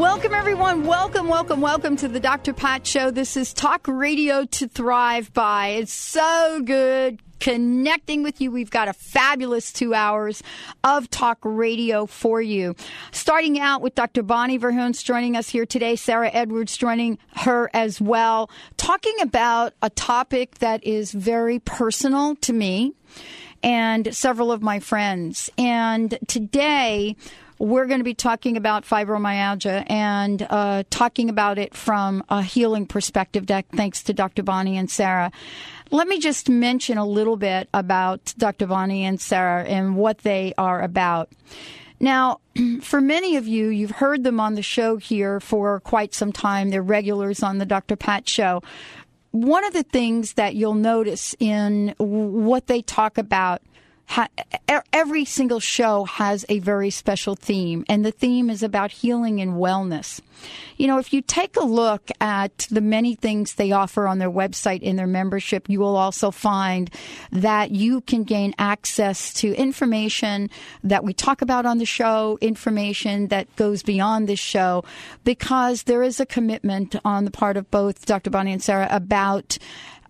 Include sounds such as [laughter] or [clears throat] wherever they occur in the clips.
Welcome, everyone. Welcome, welcome, welcome to the Dr. Pat Show. This is Talk Radio to Thrive By. It's so good connecting with you. We've got a fabulous two hours of talk radio for you. Starting out with Dr. Bonnie Verhunce joining us here today, Sarah Edwards joining her as well, talking about a topic that is very personal to me and several of my friends. And today, we're going to be talking about fibromyalgia and uh, talking about it from a healing perspective, thanks to Dr. Bonnie and Sarah. Let me just mention a little bit about Dr. Bonnie and Sarah and what they are about. Now, [clears throat] for many of you, you've heard them on the show here for quite some time. They're regulars on the Dr. Pat show. One of the things that you'll notice in what they talk about ha- every single show has a very special theme, and the theme is about healing and wellness. You know, if you take a look at the many things they offer on their website in their membership, you will also find that you can gain access to information that we talk about on the show, information that goes beyond this show, because there is a commitment on the part of both Dr. Bonnie and Sarah about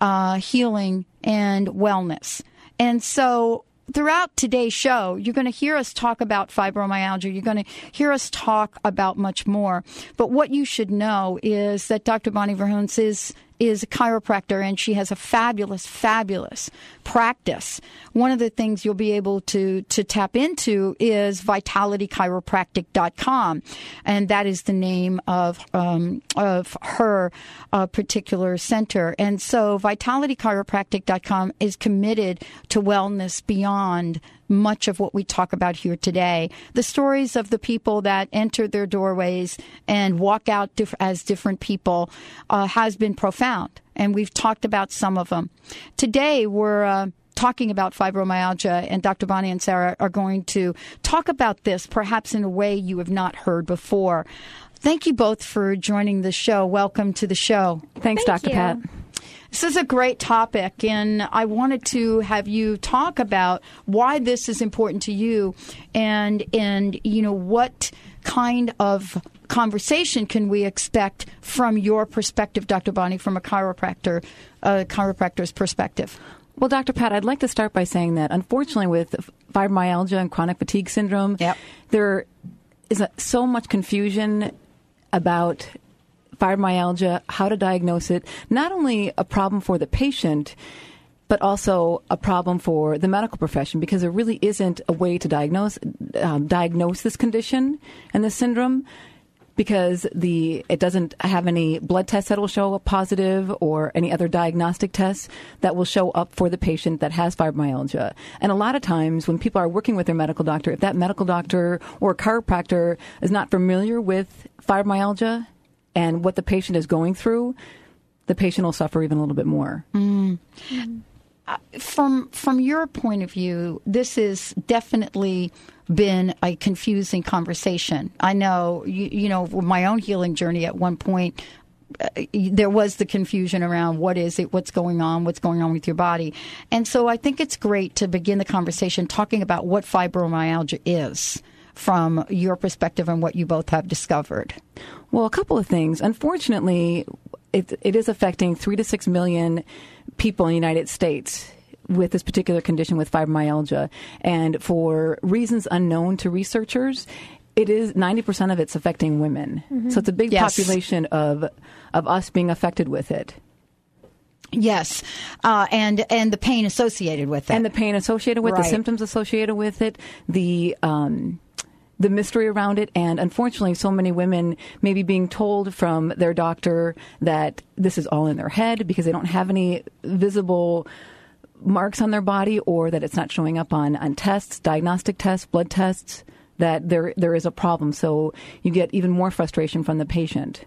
uh, healing and wellness. And so throughout today's show, you're going to hear us talk about fibromyalgia. You're going to hear us talk about much more. But what you should know is that Dr. Bonnie Verhunce is is a chiropractor and she has a fabulous, fabulous practice. One of the things you'll be able to, to tap into is vitalitychiropractic.com. And that is the name of, um, of her uh, particular center. And so vitalitychiropractic.com is committed to wellness beyond much of what we talk about here today. The stories of the people that enter their doorways and walk out diff- as different people uh, has been profound. And we've talked about some of them. Today, we're uh, talking about fibromyalgia, and Dr. Bonnie and Sarah are going to talk about this perhaps in a way you have not heard before. Thank you both for joining the show. Welcome to the show. Thanks, Thank Dr. You. Pat. This is a great topic, and I wanted to have you talk about why this is important to you, and and you know what kind of conversation can we expect from your perspective, Dr. Bonnie, from a chiropractor, a chiropractor's perspective? Well, Dr. Pat, I'd like to start by saying that unfortunately, with fibromyalgia and chronic fatigue syndrome, yep. there is a, so much confusion about fibromyalgia, how to diagnose it, not only a problem for the patient, but also a problem for the medical profession because there really isn't a way to diagnose um, diagnose this condition and this syndrome because the it doesn't have any blood tests that will show up positive or any other diagnostic tests that will show up for the patient that has fibromyalgia. And a lot of times when people are working with their medical doctor, if that medical doctor or chiropractor is not familiar with fibromyalgia and what the patient is going through, the patient will suffer even a little bit more. Mm. Uh, from from your point of view, this has definitely been a confusing conversation. I know, you, you know, my own healing journey at one point. Uh, there was the confusion around what is it, what's going on, what's going on with your body. And so I think it's great to begin the conversation talking about what fibromyalgia is from your perspective and what you both have discovered. Well, a couple of things. Unfortunately, it, it is affecting three to six million people in the United States with this particular condition with fibromyalgia. And for reasons unknown to researchers, it is 90% of it's affecting women. Mm-hmm. So it's a big yes. population of, of us being affected with it. Yes, uh, and and the pain associated with it, and the pain associated with right. the symptoms associated with it, the um, the mystery around it. And unfortunately, so many women may be being told from their doctor that this is all in their head because they don't have any visible marks on their body or that it's not showing up on, on tests, diagnostic tests, blood tests, that there there is a problem. So you get even more frustration from the patient.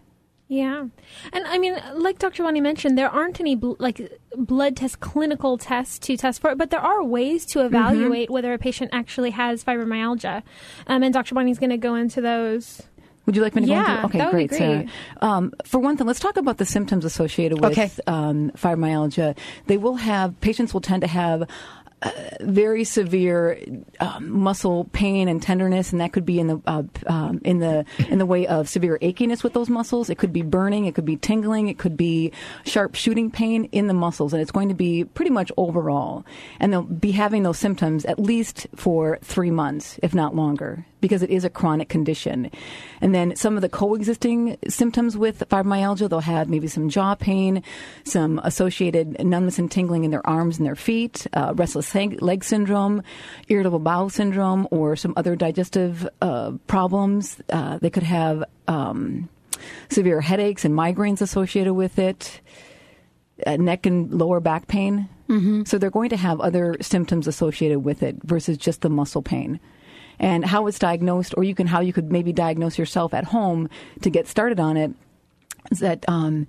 Yeah, and I mean, like Dr. Bonnie mentioned, there aren't any bl- like blood test, clinical tests to test for it, but there are ways to Mm-hmm. evaluate whether a patient actually has fibromyalgia. Um, and Dr. Bonnie's going to go into those. Would you like me to go Yeah, into? Okay, that would be great, Sarah. Um, for one thing, let's talk about the symptoms associated with Okay. um, fibromyalgia. They will have patients will tend to have. Uh, very severe um, muscle pain and tenderness, and that could be in the uh, um, in the in the way of severe achiness with those muscles. It could be burning, it could be tingling, it could be sharp shooting pain in the muscles, and it's going to be pretty much overall. And they'll be having those symptoms at least for three months, if not longer because it is a chronic condition. And then some of the coexisting symptoms with fibromyalgia, they'll have maybe some jaw pain, some associated numbness and tingling in their arms and their feet, uh, restless leg syndrome, irritable bowel syndrome, or some other digestive uh, problems. Uh, they could have um, severe headaches and migraines associated with it. Uh, neck and lower back pain. Mm-hmm. So they're going to have other symptoms associated with it versus just the muscle pain and how it's diagnosed, or you can how you could maybe diagnose yourself at home to get started on it. Is that um,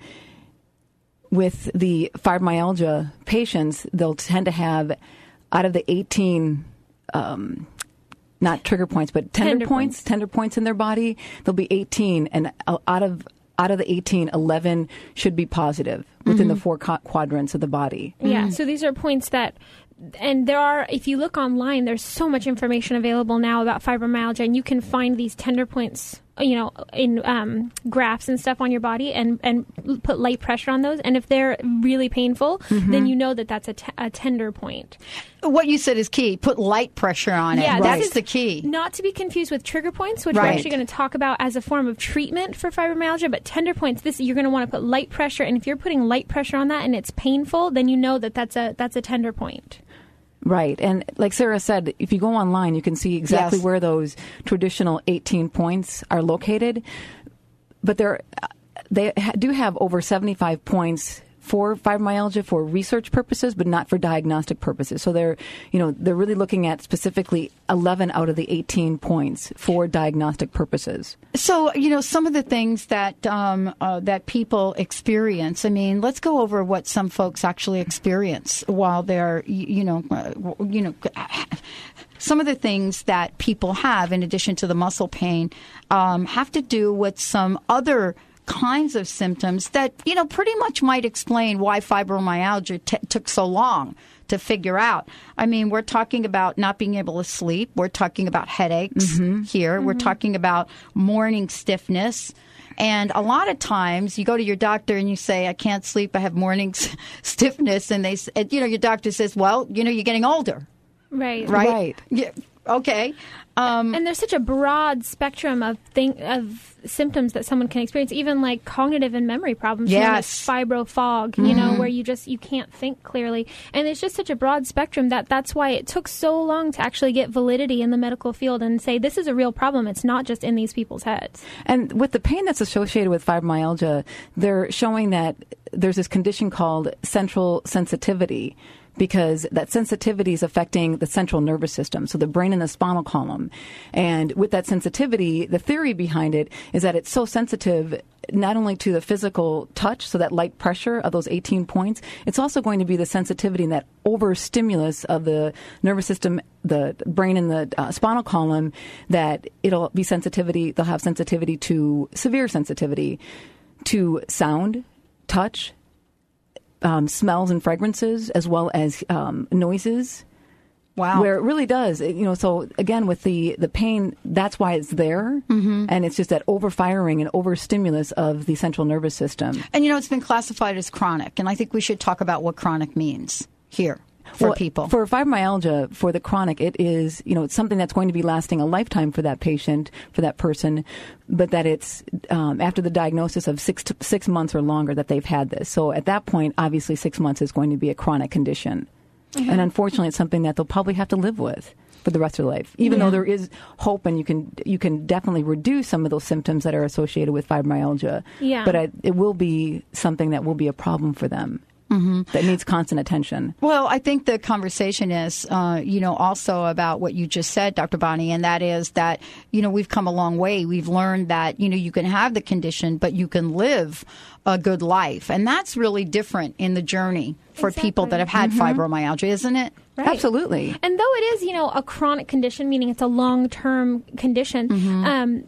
with the fibromyalgia patients, they'll tend to have out of the eighteen. Um, not trigger points, but tender, Tender points, points. tender points in their body. There'll be 18, and out of out of the 18, 11 should be positive within the four qu- quadrants of the body. Yeah, so these are points that, and there are, if you look online, there's so much information available now about fibromyalgia, and you can find these tender points, you know, in um, graphs and stuff on your body, and and put light pressure on those. And if they're really painful, then you know that that's a, t- a tender point. What you said is key. Put light pressure on it. Yeah, That's this the key. Not to be confused with trigger points, which Right. we're actually going to talk about as a form of treatment for fibromyalgia. But tender points, this you're going to want to put light pressure, and if you're putting light pressure on that and it's painful, then you know that that's a that's a tender point. Right. And like Sarah said, if you go online, you can see exactly Yes. where those traditional 18 points are located. But they're, they do have over 75 points for fibromyalgia for research purposes, but not for diagnostic purposes. So they're, you know, they're really looking at specifically 11 out of the 18 points for diagnostic purposes. So you know some of the things that um, uh, that people experience. I mean, let's go over what some folks actually experience while they're you know uh, you know. [laughs] Some of the things that people have, in addition to the muscle pain, um, have to do with some other kinds of symptoms that you know pretty much might explain why fibromyalgia t- took so long to figure out. I mean, we're talking about not being able to sleep. We're talking about headaches mm-hmm. here. We're mm-hmm. talking about morning stiffness. And a lot of times you go to your doctor and you say, I can't sleep. I have morning [laughs] stiffness. And they, s- you know, your doctor says, well, you know, you're getting older, Right. right? Right. Yeah. Okay. Um, And there's such a broad spectrum of thing of symptoms that someone can experience, even like cognitive and memory problems. known as Yes. fibro fog. You know, where you just you can't think clearly, and it's just such a broad spectrum that that's why it took so long to actually get validity in the medical field and say this is a real problem. It's not just in these people's heads. And with the pain that's associated with fibromyalgia, they're showing that there's this condition called central sensitivity because that sensitivity is affecting the central nervous system, so the brain and the spinal column. And with that sensitivity, the theory behind it is that it's so sensitive not only to the physical touch, so that light pressure of those 18 points, it's also going to be the sensitivity and that overstimulus of the nervous system, the brain and the uh, spinal column, that it'll be sensitivity, they'll have sensitivity to severe sensitivity to sound, touch, um, smells and fragrances, as well as um, noises wow. where it really does it- you know so again with the the pain that's why it's there Mm-hmm. and it's just that overfiring and overstimulus of the central nervous system and you know, it's been classified as chronic. And I think we should talk about what chronic means here for Well, people. for fibromyalgia for the chronic it is you know it's something that's going to be lasting a lifetime for that patient for that person but that it's um, after the diagnosis of six to six months or longer that they've had this. So at that point obviously six months is going to be a chronic condition. And unfortunately it's something that they'll probably have to live with for the rest of their life even though there is hope and you can you can definitely reduce some of those symptoms that are associated with fibromyalgia. Yeah. but I, it will be something that will be a problem for them that needs constant attention. Well, I think the conversation is, uh, you know, also about what you just said, Dr. Bonnie, and that is that, you know, we've come a long way. We've learned that, you know, you can have the condition, but you can live a good life. And that's really different in the journey for people that have had fibromyalgia, isn't it? Right. Absolutely. And though it is, you know, a chronic condition, meaning it's a long term condition, um,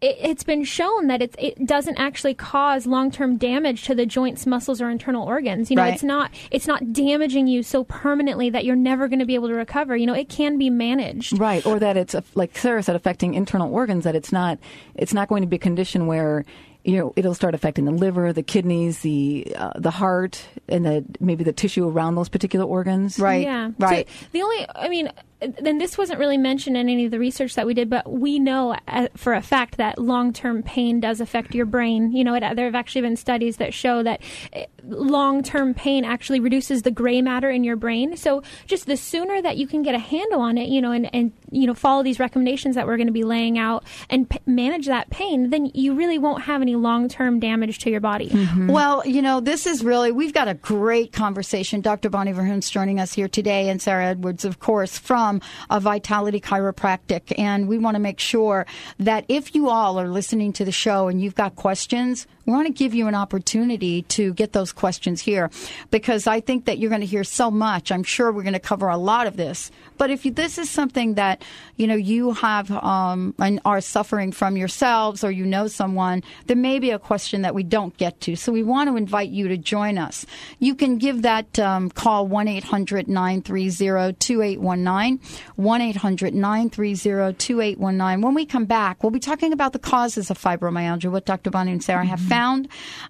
it, it's been shown that it's, it doesn't actually cause long term damage to the joints, muscles, or internal organs. You know, Right. it's not it's not damaging you so permanently that you're never going to be able to recover. You know, it can be managed. Right, or that it's like Sarah said, affecting internal organs. That it's not, it's not going to be a condition where you know it'll start affecting the liver, the kidneys, the uh, the heart, and the maybe the tissue around those particular organs. Right. Yeah. Right. So the only, I mean, then this wasn't really mentioned in any of the research that we did, but we know uh, for a fact that long term pain does affect your brain. You know, it, uh, there have actually been studies that show that eh, long term pain actually reduces the gray matter in your brain. So just the sooner that you can get a handle on it, you know, and, and you know, follow these recommendations that we're going to be laying out and p- manage that pain, then you really won't have any long term damage to your body. Mm-hmm. Well, you know, this is really, we've got a great conversation. Dr. Bonnie Verhunce joining us here today, and Sarah Edwards, of course, from a Vitality Chiropractic. And we want to make sure that if you all are listening to the show and you've got questions, we want to give you an opportunity to get those questions here because I think that you're going to hear so much. I'm sure we're going to cover a lot of this. But if you, this is something that, you know, you have um, and are suffering from yourselves or you know someone, there may be a question that we don't get to. So we want to invite you to join us. You can give that um, call 1 800 930 2819. 1 800 930 2819. When we come back, we'll be talking about the causes of fibromyalgia, what Dr. Bonnie and Sarah have found,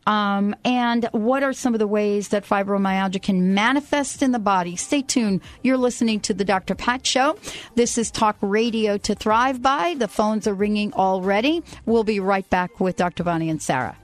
um, and what are some of the ways that fibromyalgia can manifest in the body. Stay tuned. You're listening to the Dr. Pat Show. This is Talk Radio to Thrive By. The phones are ringing already. We'll be right back with Dr. Bonnie and Sarah.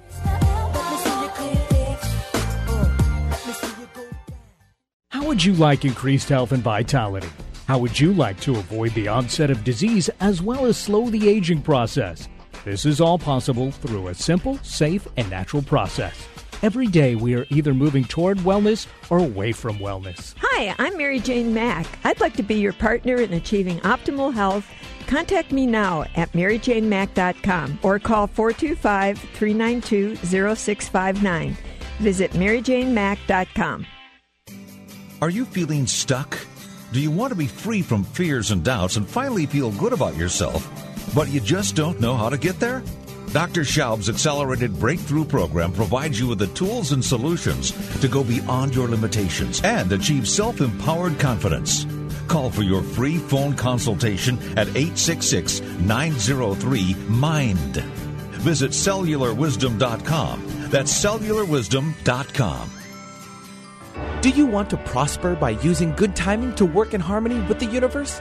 How would you like increased health and vitality? How would you like to avoid the onset of disease as well as slow the aging process? This is all possible through a simple, safe, and natural process. Every day we are either moving toward wellness or away from wellness. Hi, I'm Mary Jane Mack. I'd like to be your partner in achieving optimal health. Contact me now at maryjanemack.com or call 425 392 0659. Visit maryjanemack.com. Are you feeling stuck? Do you want to be free from fears and doubts and finally feel good about yourself, but you just don't know how to get there? Dr. Schaub's Accelerated Breakthrough Program provides you with the tools and solutions to go beyond your limitations and achieve self empowered confidence. Call for your free phone consultation at 866 903 MIND. Visit cellularwisdom.com. That's cellularwisdom.com. Do you want to prosper by using good timing to work in harmony with the universe?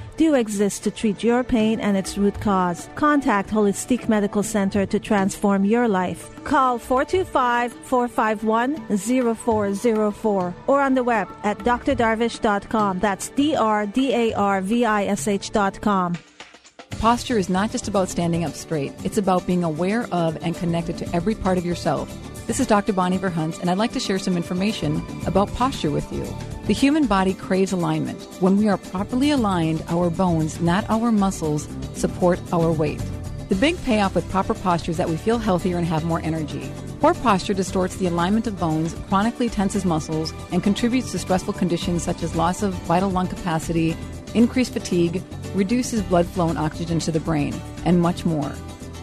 do exist to treat your pain and its root cause. Contact Holistic Medical Center to transform your life. Call 425 451 0404 or on the web at drdarvish.com. That's D R D A R V I S H.com. Posture is not just about standing up straight, it's about being aware of and connected to every part of yourself. This is Dr. Bonnie Verhunce, and I'd like to share some information about posture with you. The human body craves alignment. When we are properly aligned, our bones, not our muscles, support our weight. The big payoff with proper posture is that we feel healthier and have more energy. Poor posture distorts the alignment of bones, chronically tenses muscles, and contributes to stressful conditions such as loss of vital lung capacity, increased fatigue, reduces blood flow and oxygen to the brain, and much more.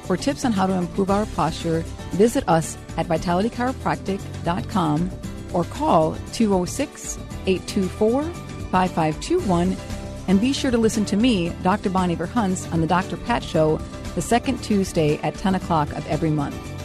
For tips on how to improve our posture, visit us at vitalitychiropractic.com or call 206 824 5521 And be sure to listen to me, Dr. Bonnie Verhunce, on the Dr. Pat Show the second Tuesday at 10 o'clock of every month.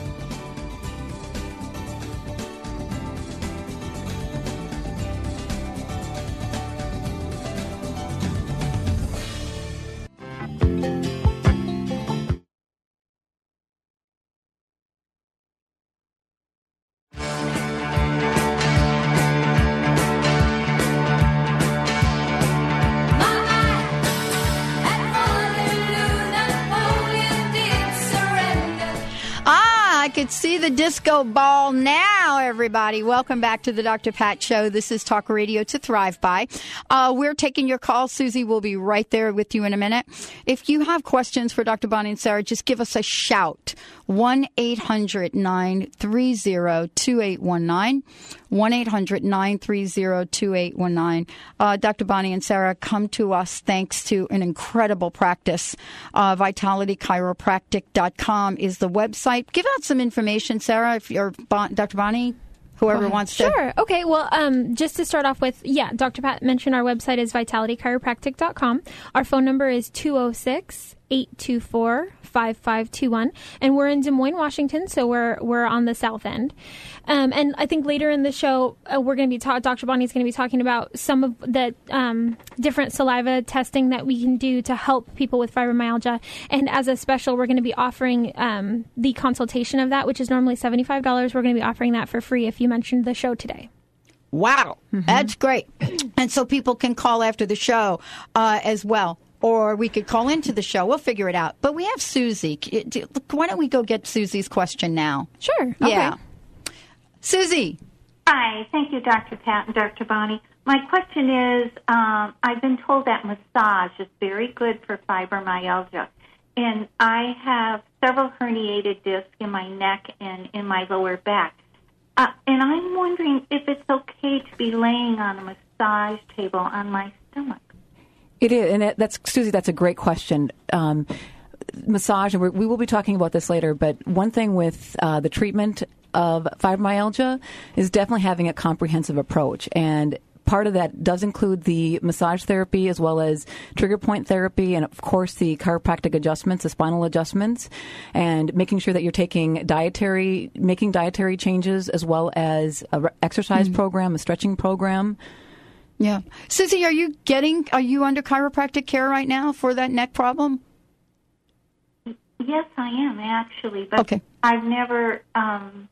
Disco ball now, everybody. Welcome back to the Dr. Pat Show. This is Talk Radio to Thrive By. Uh, we're taking your calls. Susie will be right there with you in a minute. If you have questions for Dr. Bonnie and Sarah, just give us a shout. 1 800 930 2819. 1 800 930 2819. Uh, Dr. Bonnie and Sarah come to us thanks to an incredible practice. Uh, VitalityChiropractic.com is the website. Give out some information, Sarah, if you're bon- Dr. Bonnie, whoever wants to. Sure. Okay. Well, um, just to start off with, yeah, Dr. Pat mentioned our website is vitalitychiropractic.com. Our phone number is 206 824 5521. And we're in Des Moines, Washington, so we're, we're on the south end. Um, and I think later in the show, uh, we're going to be ta- Dr. Bonnie's going to be talking about some of the um, different saliva testing that we can do to help people with fibromyalgia. And as a special, we're going to be offering um, the consultation of that, which is normally $75. We're going to be offering that for free if you mentioned the show today. Wow, that's great. And so people can call after the show uh, as well. Or we could call into the show. We'll figure it out. But we have Susie. Why don't we go get Susie's question now? Sure. Yeah. Susie. Hi, thank you, Dr. Pat and Dr. Bonnie. My question is um, I've been told that massage is very good for fibromyalgia. And I have several herniated discs in my neck and in my lower back. Uh, and I'm wondering if it's okay to be laying on a massage table on my stomach. It is, and it, that's Susie. That's a great question. Um, massage, and we're, we will be talking about this later. But one thing with uh, the treatment of fibromyalgia is definitely having a comprehensive approach, and part of that does include the massage therapy as well as trigger point therapy, and of course the chiropractic adjustments, the spinal adjustments, and making sure that you're taking dietary, making dietary changes as well as a exercise program, a stretching program. Yeah. Susie, are you getting, are you under chiropractic care right now for that neck problem? Yes, I am actually, but Okay. I've never um,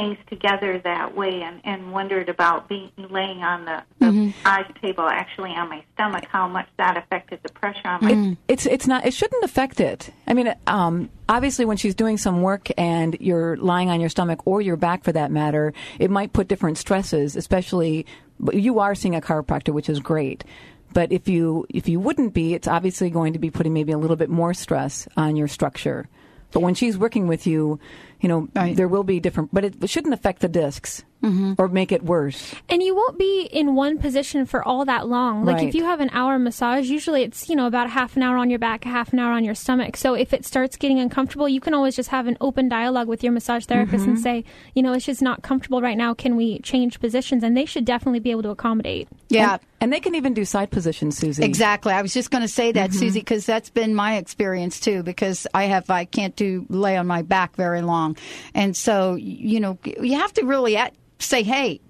things together that way, and, and wondered about being laying on the, the Mm-hmm. table, actually on my stomach, how much that affected the pressure on my. It's it's not. It shouldn't affect it. I mean, um, obviously, when she's doing some work and you're lying on your stomach or your back, for that matter, it might put different stresses. Especially, but you are seeing a chiropractor, which is great. But if you if you wouldn't be, it's obviously going to be putting maybe a little bit more stress on your structure. But when she's working with you, you know, Right. there will be different. But it shouldn't affect the discs mm-hmm. or make it worse. And you won't be in one position for all that long. Like Right. if you have an hour massage, usually it's, you know, about a half an hour on your back, a half an hour on your stomach. So if it starts getting uncomfortable, you can always just have an open dialogue with your massage therapist and mm-hmm. say, you know, it's just not comfortable right now. Can we change positions? And they should definitely be able to accommodate. Yeah. And they can even do side positions, Susie. Exactly. I was just going to say that, Susie, because that's been my experience too. Because I have, I can't do lay on my back very long, and so you know, you have to really at, say, hey,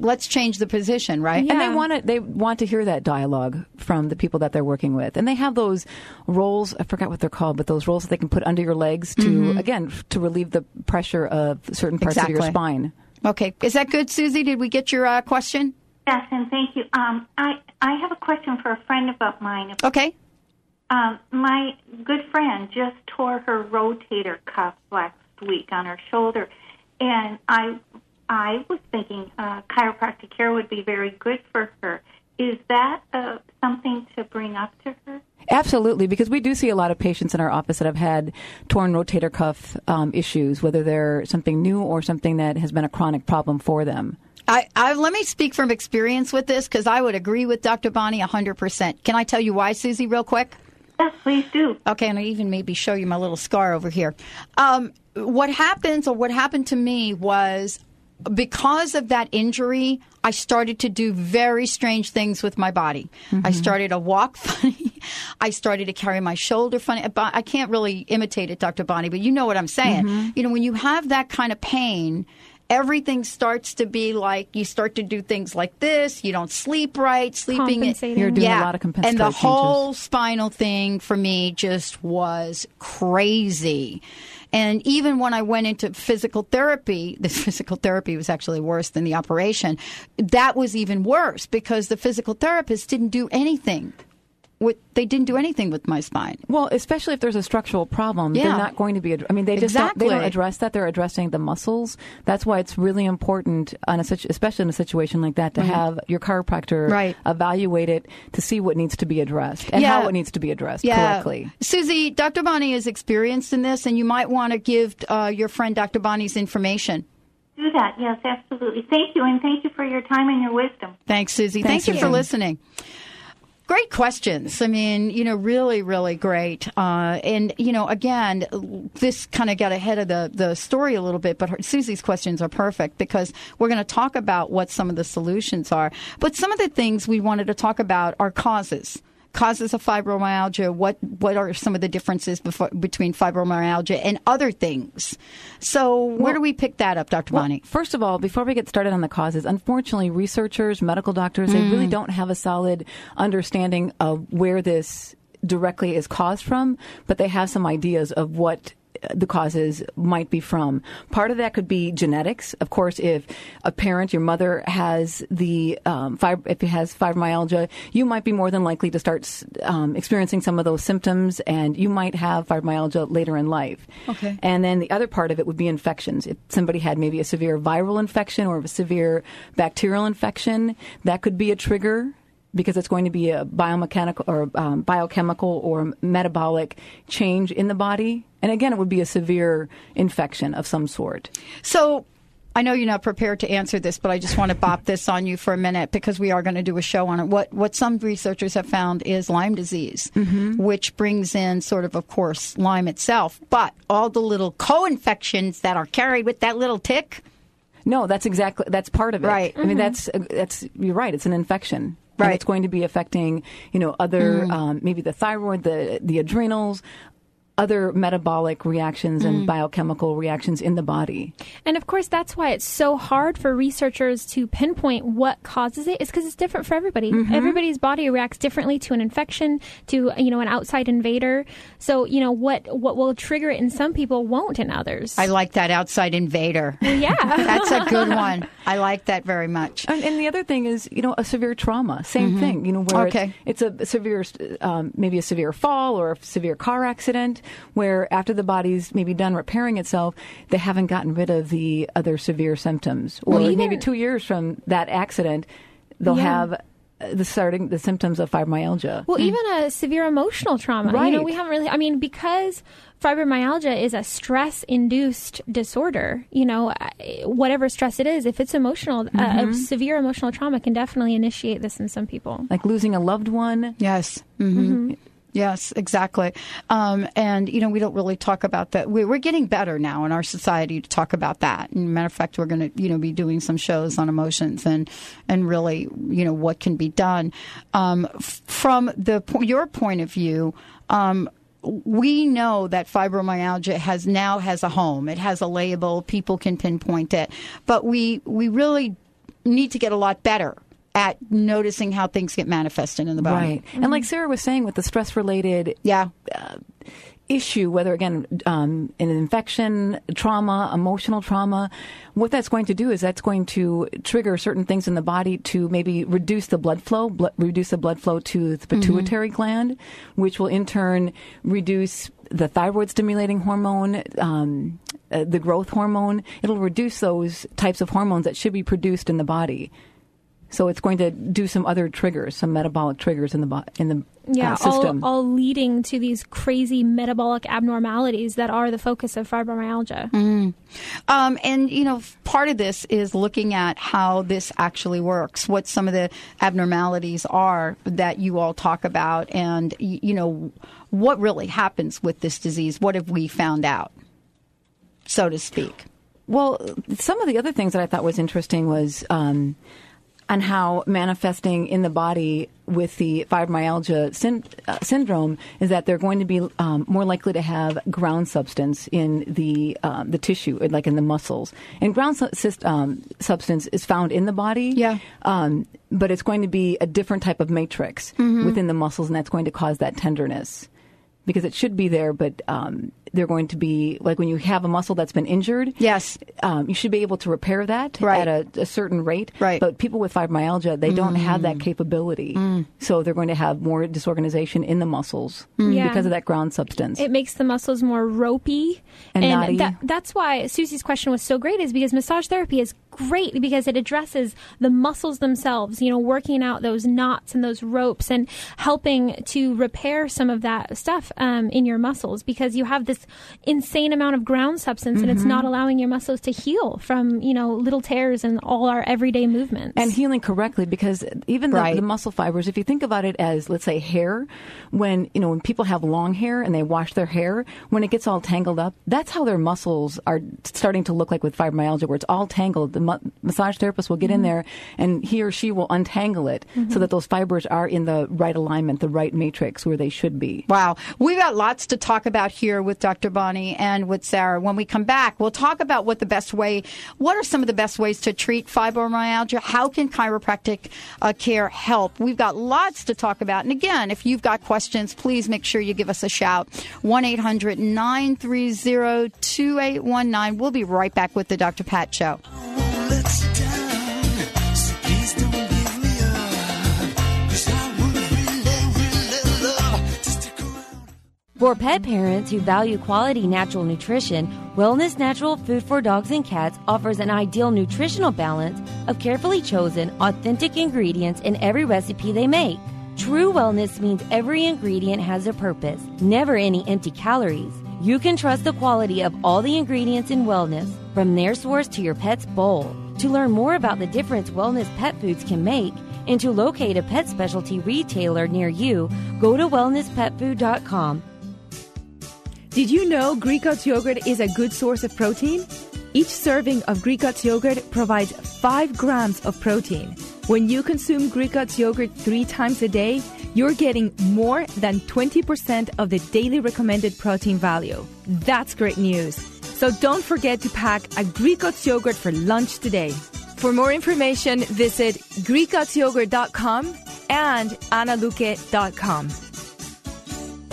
let's change the position, right? Yeah. And they want to they want to hear that dialogue from the people that they're working with. And they have those rolls, I forgot what they're called, but those rolls that they can put under your legs to again to relieve the pressure of certain parts of your spine. Okay, is that good, Susie? Did we get your uh, question? Yes, and thank you. Um, I I have a question for a friend of mine. Okay. Um, my good friend just tore her rotator cuff last week on her shoulder, and I I was thinking uh, chiropractic care would be very good for her. Is that uh, something to bring up to her? Absolutely, because we do see a lot of patients in our office that have had torn rotator cuff um, issues, whether they're something new or something that has been a chronic problem for them. I, I let me speak from experience with this because I would agree with Dr. Bonnie 100%. Can I tell you why, Susie, real quick? Yes, please do. Okay, and I even maybe show you my little scar over here. Um, what happens, or what happened to me, was because of that injury, I started to do very strange things with my body. I started to walk [laughs] funny. I started to carry my shoulder funny. I can't really imitate it, Dr. Bonnie, but you know what I'm saying. You know, when you have that kind of pain, everything starts to be like you start to do things like this. You don't sleep right. Sleeping, You're doing a lot of compensatory and the changes. whole spinal thing for me just was crazy. And even when I went into physical therapy, [laughs] the physical therapy was actually worse than the operation. That was even worse because the physical therapist didn't do anything. With, they didn't do anything with my spine. Well, especially if there's a structural problem, Yeah. they're not going to be. I mean, they just don't, they don't address that. They're addressing the muscles. That's why it's really important, on a, especially in a situation like that, to have your chiropractor Mm-hmm. Right. evaluate it to see what needs to be addressed and Yeah. how it needs to be addressed correctly. Susie, Dr. Bonnie is experienced in this, and you might want to give uh, your friend Dr. Bonnie's information. Do that. Yes, absolutely. Thank you, and thank you for your time and your wisdom. Thanks, Susie. Thanks, Thank you for listening. Great questions. I mean, you know, really, really great. Uh, and you know, again, this kind of got ahead of the the story a little bit, but her, Susie's questions are perfect because we're going to talk about what some of the solutions are. But some of the things we wanted to talk about are causes. Causes of fibromyalgia. What what are some of the differences before, between fibromyalgia and other things? So where do we pick that up, Dr. Well, Bonnie? First of all, before we get started on the causes, unfortunately, researchers, medical doctors, they Mm. really don't have a solid understanding of where this directly is caused from, but they have some ideas of what the causes might be from. Part of that could be genetics. Of course, if a parent, your mother has the um, fib- if it has fibromyalgia, you might be more than likely to start um, experiencing some of those symptoms, and you might have fibromyalgia later in life. Okay. And then the other part of it would be infections. If somebody had maybe a severe viral infection or a severe bacterial infection, that could be a trigger because it's going to be a biomechanical or um, biochemical or metabolic change in the body. And again, it would be a severe infection of some sort. So I know you're not prepared to answer this, but I just want to [laughs] bop this on you for a minute because we are going to do a show on it. What what some researchers have found is Lyme disease, which brings in sort of, of course, Lyme itself, but all the little co-infections that are carried with that little tick. No, that's exactly that's part of it. Right. I mean, that's uh, that's you're right. It's an infection. Right. And it's going to be affecting, you know, other um, maybe the thyroid, the the adrenals, other metabolic reactions and mm. biochemical reactions in the body. And of course, that's why it's so hard for researchers to pinpoint what causes it. Is because it's different for everybody. Mm-hmm. Everybody's body reacts differently to an infection, to you know, an outside invader. So you know what what will trigger it in some people won't in others. I like that outside invader. yeah. [laughs] That's a good [laughs] one. I like that very much. And, and the other thing is, you know, a severe trauma. Same mm-hmm. thing. You know, where Okay. it's, it's a severe, um, maybe a severe fall or a severe car accident, where after the body's maybe done repairing itself, they haven't gotten rid of the other severe symptoms, or Well, even- maybe two years from that accident, they'll Yeah. have uh, the starting the symptoms of fibromyalgia. Well, even a severe emotional trauma. Right. You know, we haven't really. I mean, because fibromyalgia is a stress-induced disorder. You know, whatever stress it is, if it's emotional, uh, a severe emotional trauma can definitely initiate this in some people. like losing a loved one. Yes. hmm Yes, exactly. Um, and, you know, we don't really talk about that. We, we're getting better now in our society to talk about that. And matter of fact, we're going to, you know, be doing some shows on emotions and, and really, you know, what can be done. Um, from the your point of view, um, we know that fibromyalgia has now has a home. It has a label. People can pinpoint it, but we we really need to get a lot better at noticing how things get manifested in the body. Right. And like Sarah was saying with the stress related Yeah. issue, whether again um, an infection, trauma, emotional trauma, what that's going to do is that's going to trigger certain things in the body to maybe reduce the blood flow, bl- reduce the blood flow to the pituitary gland, which will in turn reduce the thyroid stimulating hormone, um, uh, the growth hormone. It'll reduce those types of hormones that should be produced in the body. So it's going to do some other triggers, some metabolic triggers in the in the Yeah, uh, system. all, all leading to these crazy metabolic abnormalities that are the focus of fibromyalgia. Um, and, you know, part of this is looking at how this actually works, what some of the abnormalities are that you all talk about, and, you know, what really happens with this disease. What have we found out, so to speak? Well, some of the other things that I thought was interesting was um, on how manifesting in the body with the fibromyalgia syn- uh, syndrome is that they're going to be um, more likely to have ground substance in the um, the tissue, like in the muscles. And ground su- um, substance is found in the body. Yeah. Um, but it's going to be a different type of matrix within the muscles, and that's going to cause that tenderness because it should be there, but um, they're going to be like when you have a muscle that's been injured. Yes. um, you should be able to repair that Right. at a, a certain rate. Right. But people with fibromyalgia, they don't have Mm. that capability, so they're going to have more disorganization in the muscles Yeah. because of that ground substance. It makes the muscles more ropey. And knotty. that, that's why Susie's question was so great, is because massage therapy is great because it addresses the muscles themselves, you know, working out those knots and those ropes and helping to repair some of that stuff um, in your muscles because you have this insane amount of ground substance and it's not mm-hmm. allowing your muscles to heal from, you know, little tears and all our everyday movements. and healing correctly because even the, Right. the muscle fibers if you think about it as let's say hair when you know when people have long hair and they wash their hair when it gets all tangled up that's how their muscles are starting to look like with fibromyalgia where it's all tangled the mu- massage therapist will get in mm-hmm. there and he or she will untangle it so mm-hmm. that those fibers are in the right alignment the right matrix where they should be Wow. We've got lots to talk about here with Dr. Bonnie and with Sarah. When we come back, we'll talk about what the best way, what are some of the best ways to treat fibromyalgia? How can chiropractic uh, care help? We've got lots to talk about. And again, if you've got questions, please make sure you give us a shout. 1 800 930 2819. We'll be right back with the Dr. Pat Show. For pet parents who value quality natural nutrition, Wellness Natural Food for Dogs and Cats offers an ideal nutritional balance of carefully chosen, authentic ingredients in every recipe they make. True wellness means every ingredient has a purpose, never any empty calories. You can trust the quality of all the ingredients in wellness, from their source to your pet's bowl. To learn more about the difference wellness pet foods can make and to locate a pet specialty retailer near you, go to wellnesspetfood.com. Did you know Greek God's yogurt is a good source of protein? Each serving of Greek God's yogurt provides 5 grams of protein. When you consume Greek God's yogurt three times a day, you're getting more than 20% of the daily recommended protein value. That's great news. So don't forget to pack a Greek God's yogurt for lunch today. For more information, visit GreekGodsYogurt.com and AnnaLuque.com.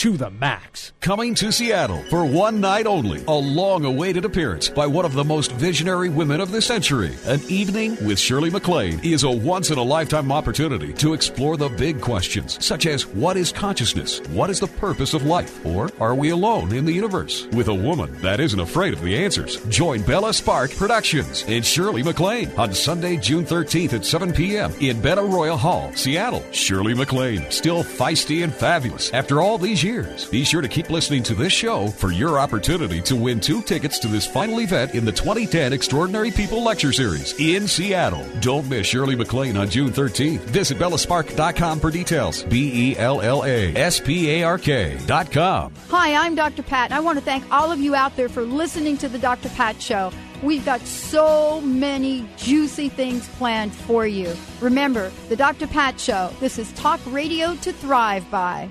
to the max. Coming to Seattle for one night only. A long awaited appearance by one of the most visionary women of the century. An evening with Shirley MacLaine is a once in a lifetime opportunity to explore the big questions, such as what is consciousness? What is the purpose of life? Or are we alone in the universe? With a woman that isn't afraid of the answers. Join Bella Spark Productions and Shirley MacLaine on Sunday, June 13th at 7 p.m. in Benaroya Hall, Seattle. Shirley MacLaine, still feisty and fabulous after all these years. Be sure to keep listening to this show for your opportunity to win two tickets to this final event in the 2010 Extraordinary People Lecture Series in Seattle. Don't miss Shirley MacLaine on June 13th. Visit bellaspark.com for details. B E L L A S P A R K.com. Hi, I'm Dr. Pat, and I want to thank all of you out there for listening to the Dr. Pat Show. We've got so many juicy things planned for you. Remember, the Dr. Pat Show. This is talk radio to thrive by.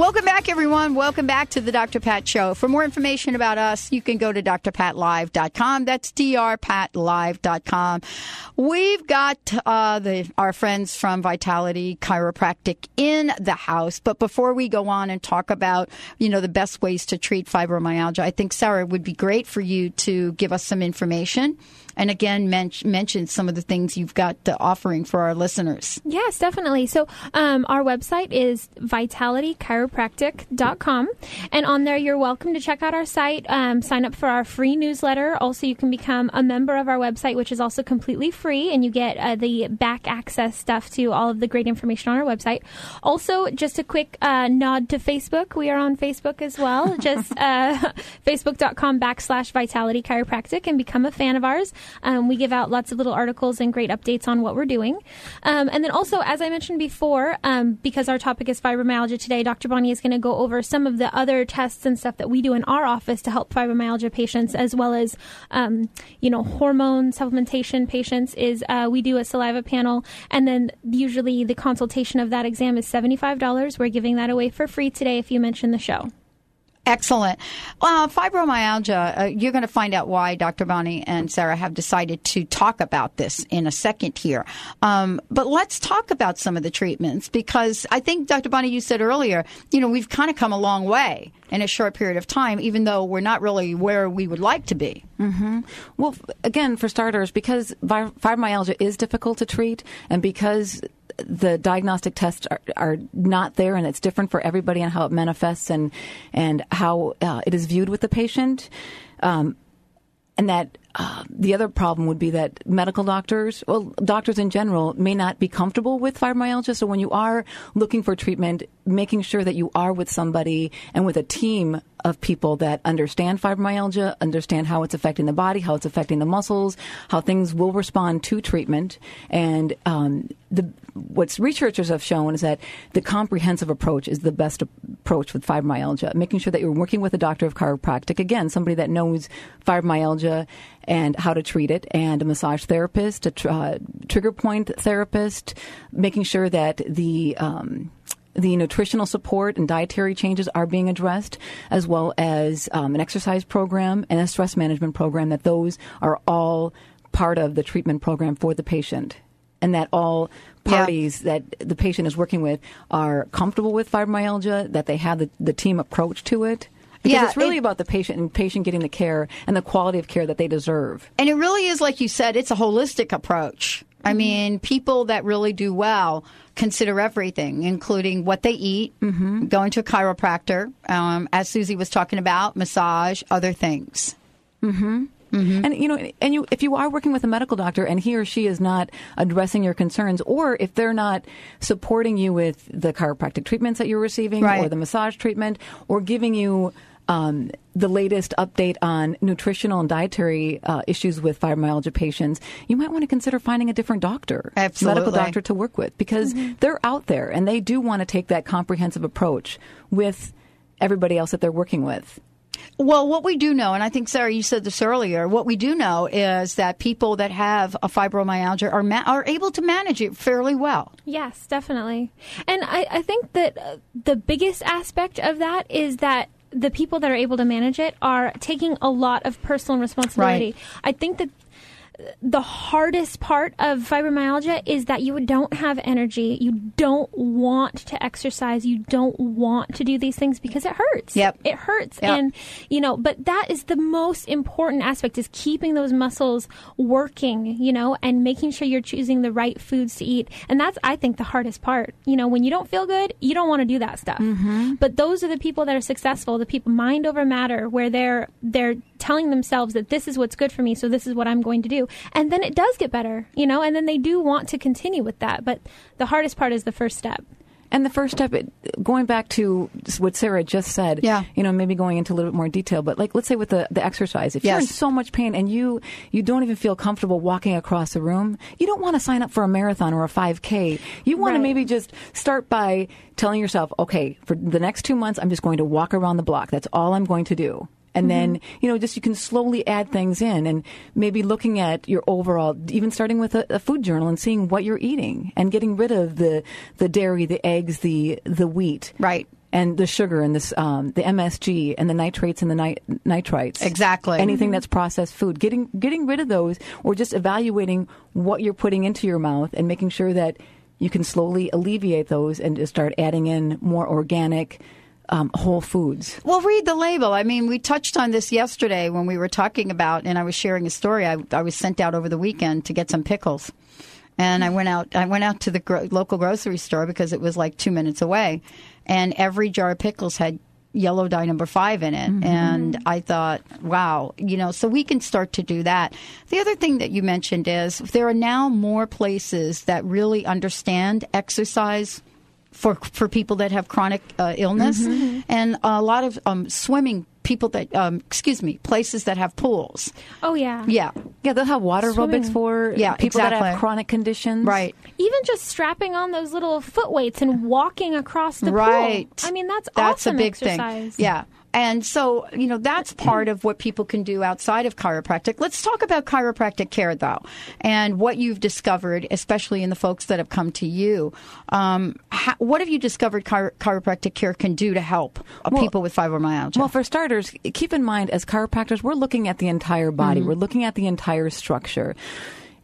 Welcome back, everyone. Welcome back to the Dr. Pat Show. For more information about us, you can go to drpatlive.com. That's drpatlive.com. We've got uh, the, our friends from Vitality Chiropractic in the house. But before we go on and talk about, you know, the best ways to treat fibromyalgia, I think, Sarah, it would be great for you to give us some information and again men- mention some of the things you've got offering for our listeners. Yes, definitely. So um, our website is vitalitychiropractic.com. And on there, you're welcome to check out our site, um, sign up for our free newsletter. Also, you can become a member of our website, which is also completely free, and you get uh, the back access stuff to all of the great information on our website. Also, just a quick uh, nod to Facebook. We are on Facebook as well. just [laughs] uh, [laughs] facebook.com backslash vitality chiropractic and become a fan of ours. Um, we give out lots of little articles and great updates on what we're doing. Um, and then also, as I mentioned before, um, because our topic is fibromyalgia today, Dr. Bonnie is going to go over some of the other tests and stuff that we do in our office to help fibromyalgia patients, as well as, um, you know, hormone supplementation patients. Is uh, we do a saliva panel, and then usually the consultation of that exam is seventy five dollars. We're giving that away for free today if you mention the show. Excellent. Uh, fibromyalgia, uh, you're going to find out why Dr. Bonnie and Sarah have decided to talk about this in a second here. Um, but let's talk about some of the treatments because I think, Dr. Bonnie, you said earlier, you know, we've kind of come a long way in a short period of time, even though we're not really where we would like to be. Mm-hmm. Well, again, for starters, because fibromyalgia is difficult to treat and because the diagnostic tests are, are, not there, and it's different for everybody and how it manifests and and how uh, it is viewed with the patient. Um, and that uh, the other problem would be that medical doctors, well, doctors in general, may not be comfortable with fibromyalgia. So when you are looking for treatment, making sure that you are with somebody and with a team of people that understand fibromyalgia, understand how it's affecting the body, how it's affecting the muscles, how things will respond to treatment, and um, the what researchers have shown is that the comprehensive approach is the best approach with fibromyalgia. Making sure that you're working with a doctor of chiropractic, again, somebody that knows fibromyalgia and how to treat it, and a massage therapist, a tr- uh, trigger point therapist, making sure that the um, the nutritional support and dietary changes are being addressed, as well as um, an exercise program and a stress management program, that those are all part of the treatment program for the patient. And that all parties yeah. that the patient is working with are comfortable with fibromyalgia, that they have the, the team approach to it. Because yeah, it's really it, about the patient and patient getting the care and the quality of care that they deserve. And it really is, like you said, it's a holistic approach. I mm-hmm. mean, people that really do well consider everything, including what they eat, mm-hmm. going to a chiropractor, um, as Susie was talking about, massage, other things. Mm-hmm. Mm-hmm. And you know, and you if you are working with a medical doctor and he or she is not addressing your concerns, or if they're not supporting you with the chiropractic treatments that you're receiving, right. or the massage treatment, or giving you um, the latest update on nutritional and dietary uh, issues with fibromyalgia patients, you might want to consider finding a different doctor, Absolutely. medical doctor to work with, because mm-hmm. they're out there and they do want to take that comprehensive approach with everybody else that they're working with. Well, what we do know, and I think Sarah, you said this earlier. What we do know is that people that have a fibromyalgia are ma- are able to manage it fairly well. Yes, definitely. And I, I think that uh, the biggest aspect of that is that the people that are able to manage it are taking a lot of personal responsibility. Right. I think that the hardest part of fibromyalgia is that you don't have energy. You don't want to exercise. You don't want to do these things because it hurts. Yep. It hurts. Yep. And, you know, but that is the most important aspect is keeping those muscles working, you know, and making sure you're choosing the right foods to eat. And that's, I think, the hardest part. You know, when you don't feel good, you don't want to do that stuff. Mm-hmm. But those are the people that are successful, the people mind over matter, where they're, they're telling themselves that this is what's good for me, so this is what I'm going to do. And then it does get better, you know, and then they do want to continue with that. But the hardest part is the first step. And the first step, going back to what Sarah just said, yeah. you know, maybe going into a little bit more detail, but like, let's say with the, the exercise, if yes. you're in so much pain and you, you don't even feel comfortable walking across the room, you don't want to sign up for a marathon or a 5K. You want right. to maybe just start by telling yourself, okay, for the next two months, I'm just going to walk around the block. That's all I'm going to do and mm-hmm. then you know just you can slowly add things in and maybe looking at your overall even starting with a, a, food journal and seeing what you're eating and getting rid of the the dairy the eggs the the wheat right and the sugar and this um, the MSG and the nitrates and the nit- nitrites. Exactly. Anything Mhm. that's processed food, getting getting rid of those, or just evaluating what you're putting into your mouth and making sure that you can slowly alleviate those and just start adding in more organic. Um, whole foods. Well, read the label. I mean, we touched on this yesterday when we were talking about, and I was sharing a story. I, I was sent out over the weekend to get some pickles, and I went out. I went out to the gro- local grocery store because it was like two minutes away, and every jar of pickles had yellow dye number five in it, and I thought, wow, you know, so we can start to do that. The other thing that you mentioned is there are now more places that really understand exercise for for people that have chronic uh, illness, Mhm. and a lot of um, swimming people that um, excuse me places that have pools. Oh yeah. Yeah, yeah, they'll have water Swimming. aerobics for Yeah, people that have chronic conditions. Right. Even just strapping on those little foot weights and walking across the right. pool. I mean, that's that's awesome a big exercise. thing. Yeah. And so, you know, that's part of what people can do outside of chiropractic. Let's talk about chiropractic care, though, and what you've discovered, especially in the folks that have come to you. Um, how, what have you discovered chiro- chiropractic care can do to help Well- people with fibromyalgia? Well, for starters, keep in mind as chiropractors, we're looking at the entire body. Mhm. We're looking at the entire structure.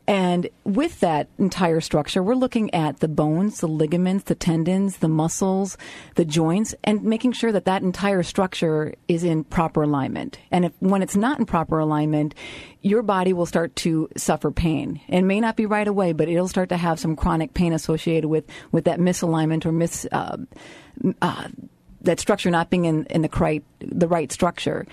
And with that entire structure, we're looking at the bones, the ligaments, the tendons, the muscles, the joints, and making sure that that entire structure is in proper alignment. And if when it's not in proper alignment, your body will start to suffer pain. It may not be right away, but it'll start to have some chronic pain associated with with that misalignment or mis. Uh, uh, that structure not being in, in the right the right structure.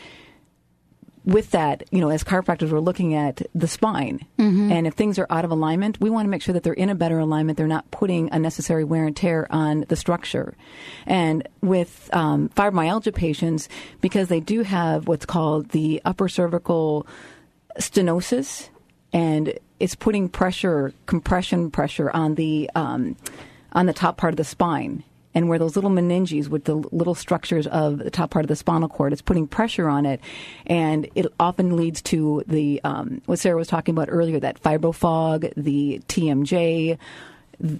With that, you know, as chiropractors, we're looking at the spine, Mhm. and if things are out of alignment, we want to make sure that they're in a better alignment. They're not putting unnecessary wear and tear on the structure. And with um, fibromyalgia patients, because they do have what's called the upper cervical stenosis, and it's putting pressure, compression pressure on the um, on the top part of the spine. And where those little meninges with the little structures of the top part of the spinal cord, it's putting pressure on it, and it often leads to the um, what Sarah was talking about earlier, that fibrofog, the TMJ,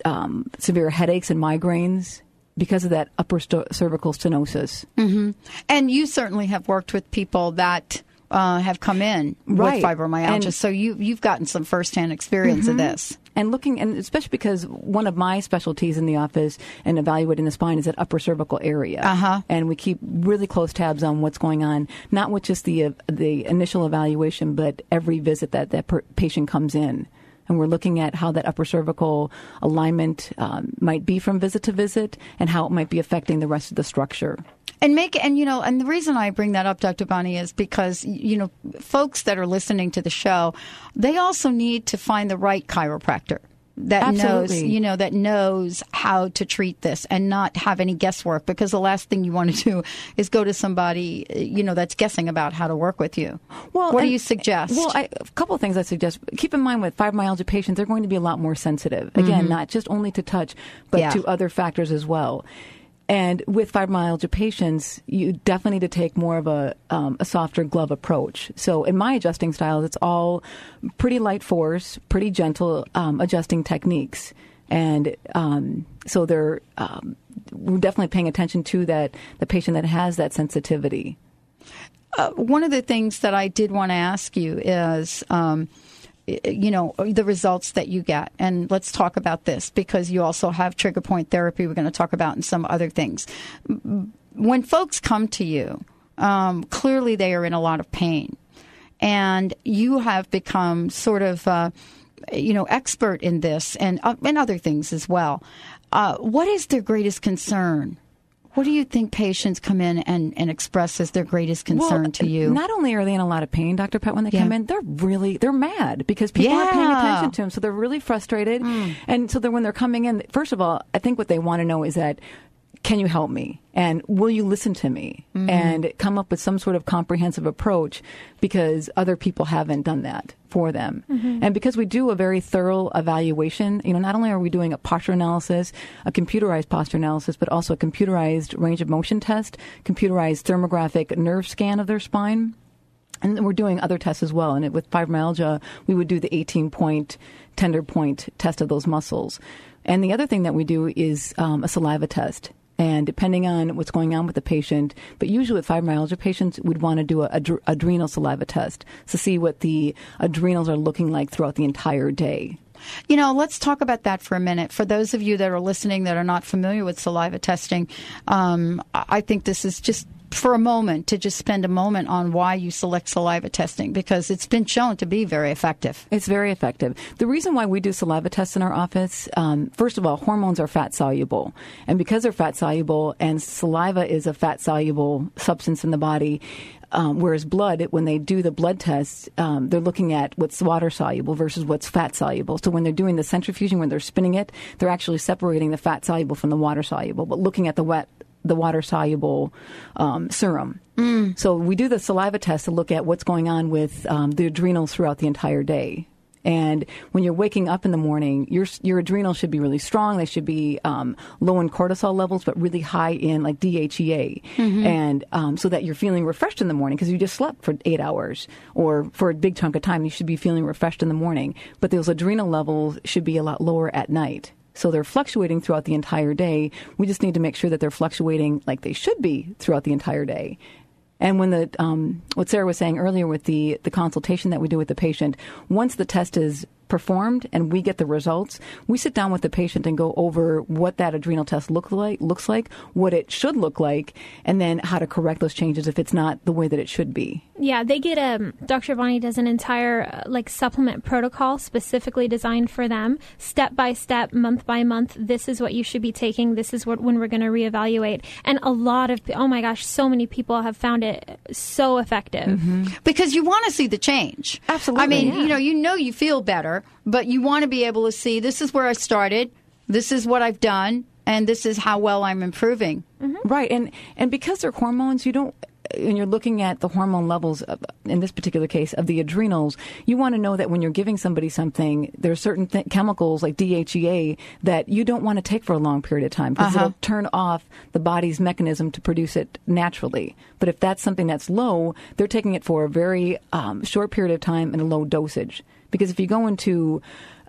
um, severe headaches and migraines because of that upper cervical stenosis. hmm And you certainly have worked with people that uh, have come in Right. with fibromyalgia, And- so you you've gotten some firsthand experience of Mhm. this. And looking, and especially because one of my specialties in the office and evaluating the spine is that upper cervical area. Uh-huh. And we keep really close tabs on what's going on, not with just the uh, the initial evaluation, but every visit that that per- patient comes in. And we're looking at how that upper cervical alignment um, might be from visit to visit, and how it might be affecting the rest of the structure. And make and you know, and the reason I bring that up, Dr. Bonnie, is because you know, folks that are listening to the show, they also need to find the right chiropractor that knows, you know, that knows how to treat this and not have any guesswork. Because the last thing you want to do is go to somebody, you know, that's guessing about how to work with you. Well, what do you suggest? Well, I, a couple of things I suggest. Keep in mind with fibromyalgia patients, they're going to be a lot more sensitive. Again, Mhm. not just only to touch, but Yeah. to other factors as well. And with fibromyalgia patients, you definitely need to take more of a, um, a softer glove approach. So in my adjusting styles, it's all pretty light force, pretty gentle um, adjusting techniques. And um, so they're um, we're definitely paying attention to that the patient that has that sensitivity. uh, one of the things that I did want to ask you is, um, you know, the results that you get. And let's talk about this because you also have trigger point therapy. We're going to talk about and some other things. When folks come to you, um, clearly they are in a lot of pain, and you have become sort of, uh, you know, expert in this and uh, and other things as well. Uh, what is their greatest concern? What do you think patients come in and, and express as their greatest concern Well, to you? Not only are they in a lot of pain, Dr. Pat, when they come in, they're really they're mad because people aren't paying attention to them, so they're really frustrated. Mm. And so when they're coming in, first of all, I think what they want to know is that can you help me and will you listen to me Mhm. and come up with some sort of comprehensive approach because other people haven't done that for them Mhm. and because we do a very thorough evaluation you know not only are we doing a posture analysis a computerized posture analysis but also a computerized range of motion test computerized thermographic nerve scan of their spine and we're doing other tests as well. And with fibromyalgia, we would do the 18 point tender point test of those muscles. And the other thing that we do is um, a saliva test. And depending on what's going on with the patient, but usually with fibromyalgia patients, we'd want to do a, adre- adrenal saliva test to see what the adrenals are looking like throughout the entire day. You know, let's talk about that for a minute. For those of you that are listening that are not familiar with saliva testing, um, I think this is just for a moment to just spend a moment on why you select saliva testing because it's been shown to be very effective. It's very effective. The reason why we do saliva tests in our office, um, first of all, hormones are fat soluble. And because they're fat soluble and saliva is a fat soluble substance in the body, um, whereas blood, when they do the blood tests, um, they're looking at what's water soluble versus what's fat soluble. So when they're doing the centrifuging, when they're spinning it, they're actually separating the fat soluble from the water soluble, but looking at the wet the water soluble um, serum. Mm. So we do the saliva test to look at what's going on with um, the adrenals throughout the entire day. And when you're waking up in the morning, your your adrenals should be really strong. They should be um, low in cortisol levels, but really high in like DHEA, mm-hmm. and um, so that you're feeling refreshed in the morning because you just slept for eight hours or for a big chunk of time. You should be feeling refreshed in the morning, but those adrenal levels should be a lot lower at night. So they're fluctuating throughout the entire day. We just need to make sure that they're fluctuating like they should be throughout the entire day. And when the um, what Sarah was saying earlier with the the consultation that we do with the patient, once the test is performed and we get the results, we sit down with the patient and go over what that adrenal test look like, looks like, what it should look like, and then how to correct those changes if it's not the way that it should be. Yeah, they get a um, Dr. Bonnie does an entire uh, like supplement protocol specifically designed for them, step by step, month by month. This is what you should be taking. This is what when we're going to reevaluate. And a lot of oh my gosh, so many people have found it so effective mm-hmm. because you want to see the change. Absolutely. I mean, yeah. you know, you know, you feel better but you want to be able to see this is where I started, this is what I've done, and this is how well I'm improving. Mm-hmm. Right, and and because they're hormones, you don't. and you're looking at the hormone levels, of, in this particular case, of the adrenals, you want to know that when you're giving somebody something, there are certain th- chemicals like DHEA that you don't want to take for a long period of time because uh-huh. it'll turn off the body's mechanism to produce it naturally. But if that's something that's low, they're taking it for a very um, short period of time and a low dosage. Because if you go into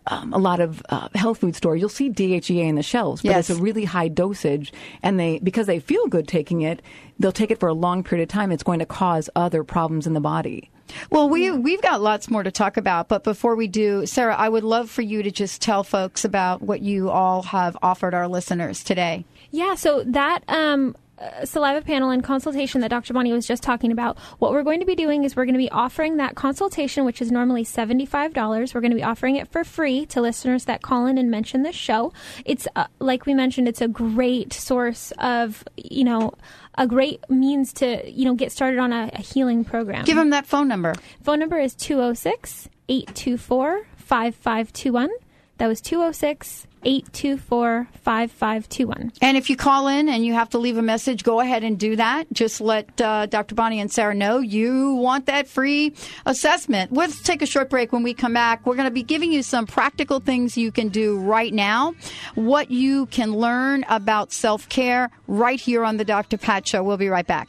um, a lot of uh, health food stores, you'll see DHEA in the shelves, but yes. it's a really high dosage, and they because they feel good taking it, they'll take it for a long period of time. It's going to cause other problems in the body. Well, we we've got lots more to talk about, but before we do, Sarah, I would love for you to just tell folks about what you all have offered our listeners today. Yeah, so that um, uh, saliva panel and consultation that Dr. Bonnie was just talking about, what we're going to be doing is we're going to be offering that consultation, which is normally $75. We're going to be offering it for free to listeners that call in and mention this show. It's, uh, like we mentioned, it's a great source of, you know, a great means to, you know, get started on a, a healing program. Give them that phone number. Phone number is 206 824 5521. That was 206 824 5521. And if you call in and you have to leave a message, go ahead and do that. Just let uh, Dr. Bonnie and Sarah know you want that free assessment. Let's take a short break. When we come back, we're going to be giving you some practical things you can do right now, what you can learn about self care right here on the Dr. Pat Show. We'll be right back.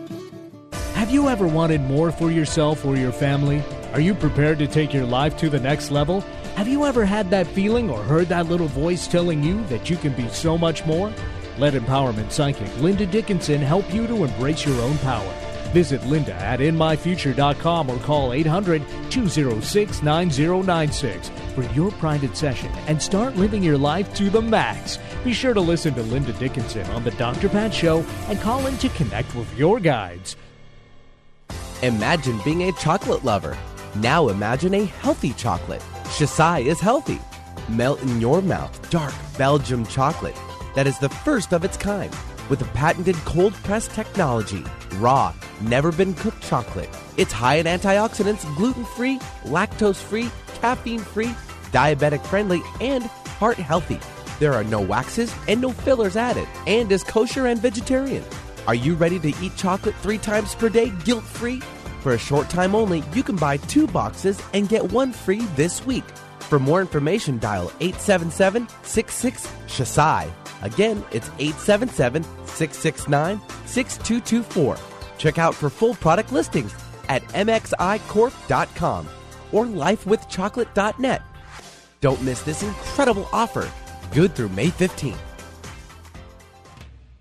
Have you ever wanted more for yourself or your family? Are you prepared to take your life to the next level? Have you ever had that feeling or heard that little voice telling you that you can be so much more? Let empowerment psychic Linda Dickinson help you to embrace your own power. Visit Linda at inmyfuture.com or call 800 206 9096 for your private session and start living your life to the max. Be sure to listen to Linda Dickinson on The Dr. Pat Show and call in to connect with your guides. Imagine being a chocolate lover. Now imagine a healthy chocolate. Xocai is healthy. Melt in your mouth dark Belgium chocolate that is the first of its kind with a patented cold press technology. Raw, never been cooked chocolate. It's high in antioxidants, gluten free, lactose free, caffeine free, diabetic friendly, and heart healthy. There are no waxes and no fillers added, and is kosher and vegetarian. Are you ready to eat chocolate three times per day guilt free? For a short time only, you can buy two boxes and get one free this week. For more information, dial 877 66 Xocai. Again, it's 877 669 6224. Check out for full product listings at mxicorp.com or lifewithchocolate.net. Don't miss this incredible offer. Good through May 15th.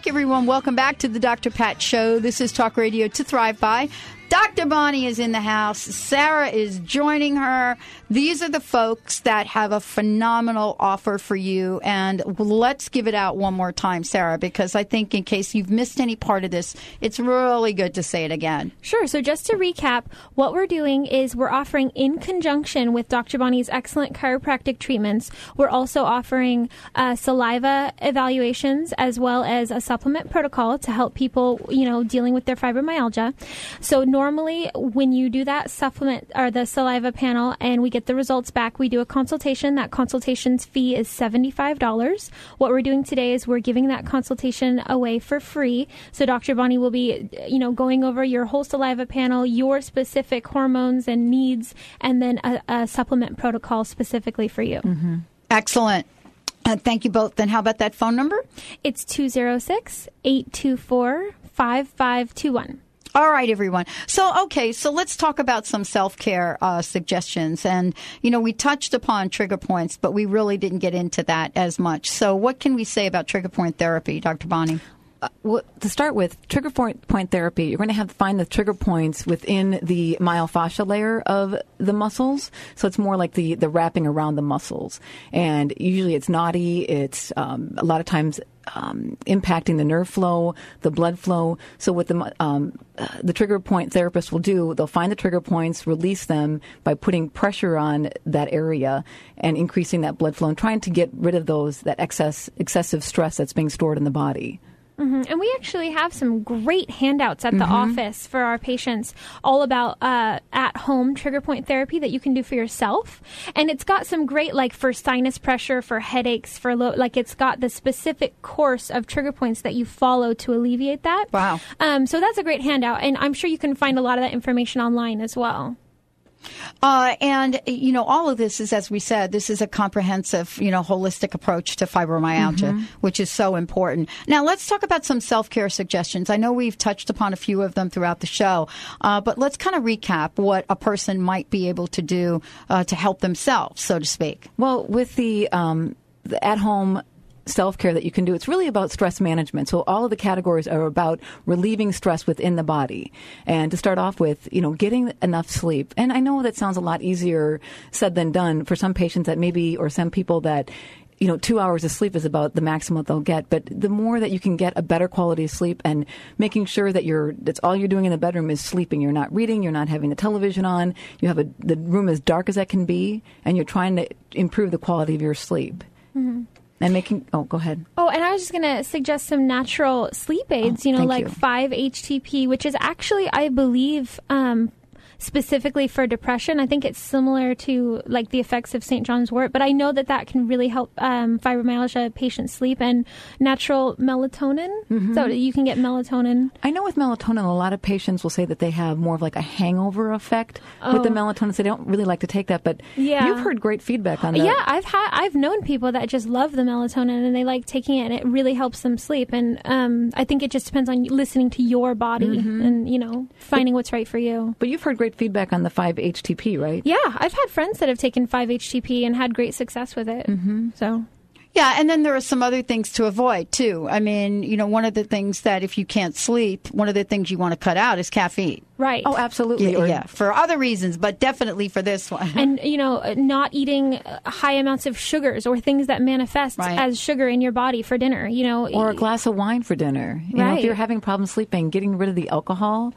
Back, everyone. Welcome back to the Dr. Pat Show. This is Talk Radio to Thrive By. Dr. Bonnie is in the house. Sarah is joining her. These are the folks that have a phenomenal offer for you. And let's give it out one more time, Sarah, because I think in case you've missed any part of this, it's really good to say it again. Sure. So just to recap, what we're doing is we're offering in conjunction with Dr. Bonnie's excellent chiropractic treatments, we're also offering uh, saliva evaluations as well as a supplement protocol to help people, you know, dealing with their fibromyalgia. So normally when you do that supplement or the saliva panel and we get the results back, we do a consultation. That consultation's fee is $75. What we're doing today is we're giving that consultation away for free. So Dr. Bonnie will be, you know, going over your whole saliva panel, your specific hormones and needs, and then a, a supplement protocol specifically for you. Excellent. Uh, thank you both. Then how about that phone number? It's 206 824 5521. All right, everyone. So, okay, so let's talk about some self care uh, suggestions. And, you know, we touched upon trigger points, but we really didn't get into that as much. So, what can we say about trigger point therapy, Dr. Bonnie? Uh, well, to start with, trigger point, point therapy, you're going to have to find the trigger points within the myofascia layer of the muscles. So it's more like the, the wrapping around the muscles. And usually it's knotty. It's um, a lot of times um, impacting the nerve flow, the blood flow. So what the um, uh, the trigger point therapist will do, they'll find the trigger points, release them by putting pressure on that area and increasing that blood flow and trying to get rid of those that excess excessive stress that's being stored in the body. Hmm And we actually have some great handouts at the Mhm. office for our patients, all about uh, at home trigger point therapy that you can do for yourself. And it's got some great, like for sinus pressure, for headaches, for low, like it's got the specific course of trigger points that you follow to alleviate that. Wow. Um, so that's a great handout. And I'm sure you can find a lot of that information online as well. Uh, and you know, all of this is, as we said, this is a comprehensive, you know, holistic approach to fibromyalgia, Mhm. which is so important. Now, let's talk about some self care suggestions. I know we've touched upon a few of them throughout the show, uh, but let's kind of recap what a person might be able to do uh, to help themselves, so to speak. Well, with the, um, the at home self care that you can do, it's really about stress management. So all of the categories are about relieving stress within the body. And to start off with, you know, getting enough sleep. And I know that sounds a lot easier said than done for some patients that maybe, or some people that, you know, two hours of sleep is about the maximum they'll get. But the more that you can get a better quality of sleep and making sure that you're, that's all you're doing in the bedroom is sleeping. You're not reading. You're not having the television on. You have a, the room as dark as that can be and you're trying to improve the quality of your sleep. Mhm. And making, oh, go ahead. Oh, and I was just going to suggest some natural sleep aids, you know, like you. 5-HTP, which is actually, I believe, um, specifically for depression. I think it's similar to like the effects of St. John's wort, but I know that that can really help um, fibromyalgia patients sleep and natural melatonin. So you can get melatonin. I know with melatonin, a lot of patients will say that they have more of like a hangover effect with the Oh. melatonin. So they don't really like to take that, but Yeah. you've heard great feedback on that. Yeah, I've had I've known people that just love the melatonin and they like taking it and it really helps them sleep. And um, I think it just depends on listening to your body Mhm. and you know finding what's right for you. But you've heard great feedback on the 5-HTP, right? Yeah, I've had friends that have taken 5-HTP and had great success with it. Mm-hmm. So Yeah, and then there are some other things to avoid too. I mean, you know, one of the things that if you can't sleep, one of the things you want to cut out is caffeine. Right. Oh, absolutely. Yeah, Or- yeah, for other reasons, but definitely for this one. [laughs] and you know not eating uh, high amounts of sugars or things that manifest Right. as sugar in your body for dinner you know Or a glass of wine for dinner. You know, if you're having problems sleeping, getting rid of the alcohol.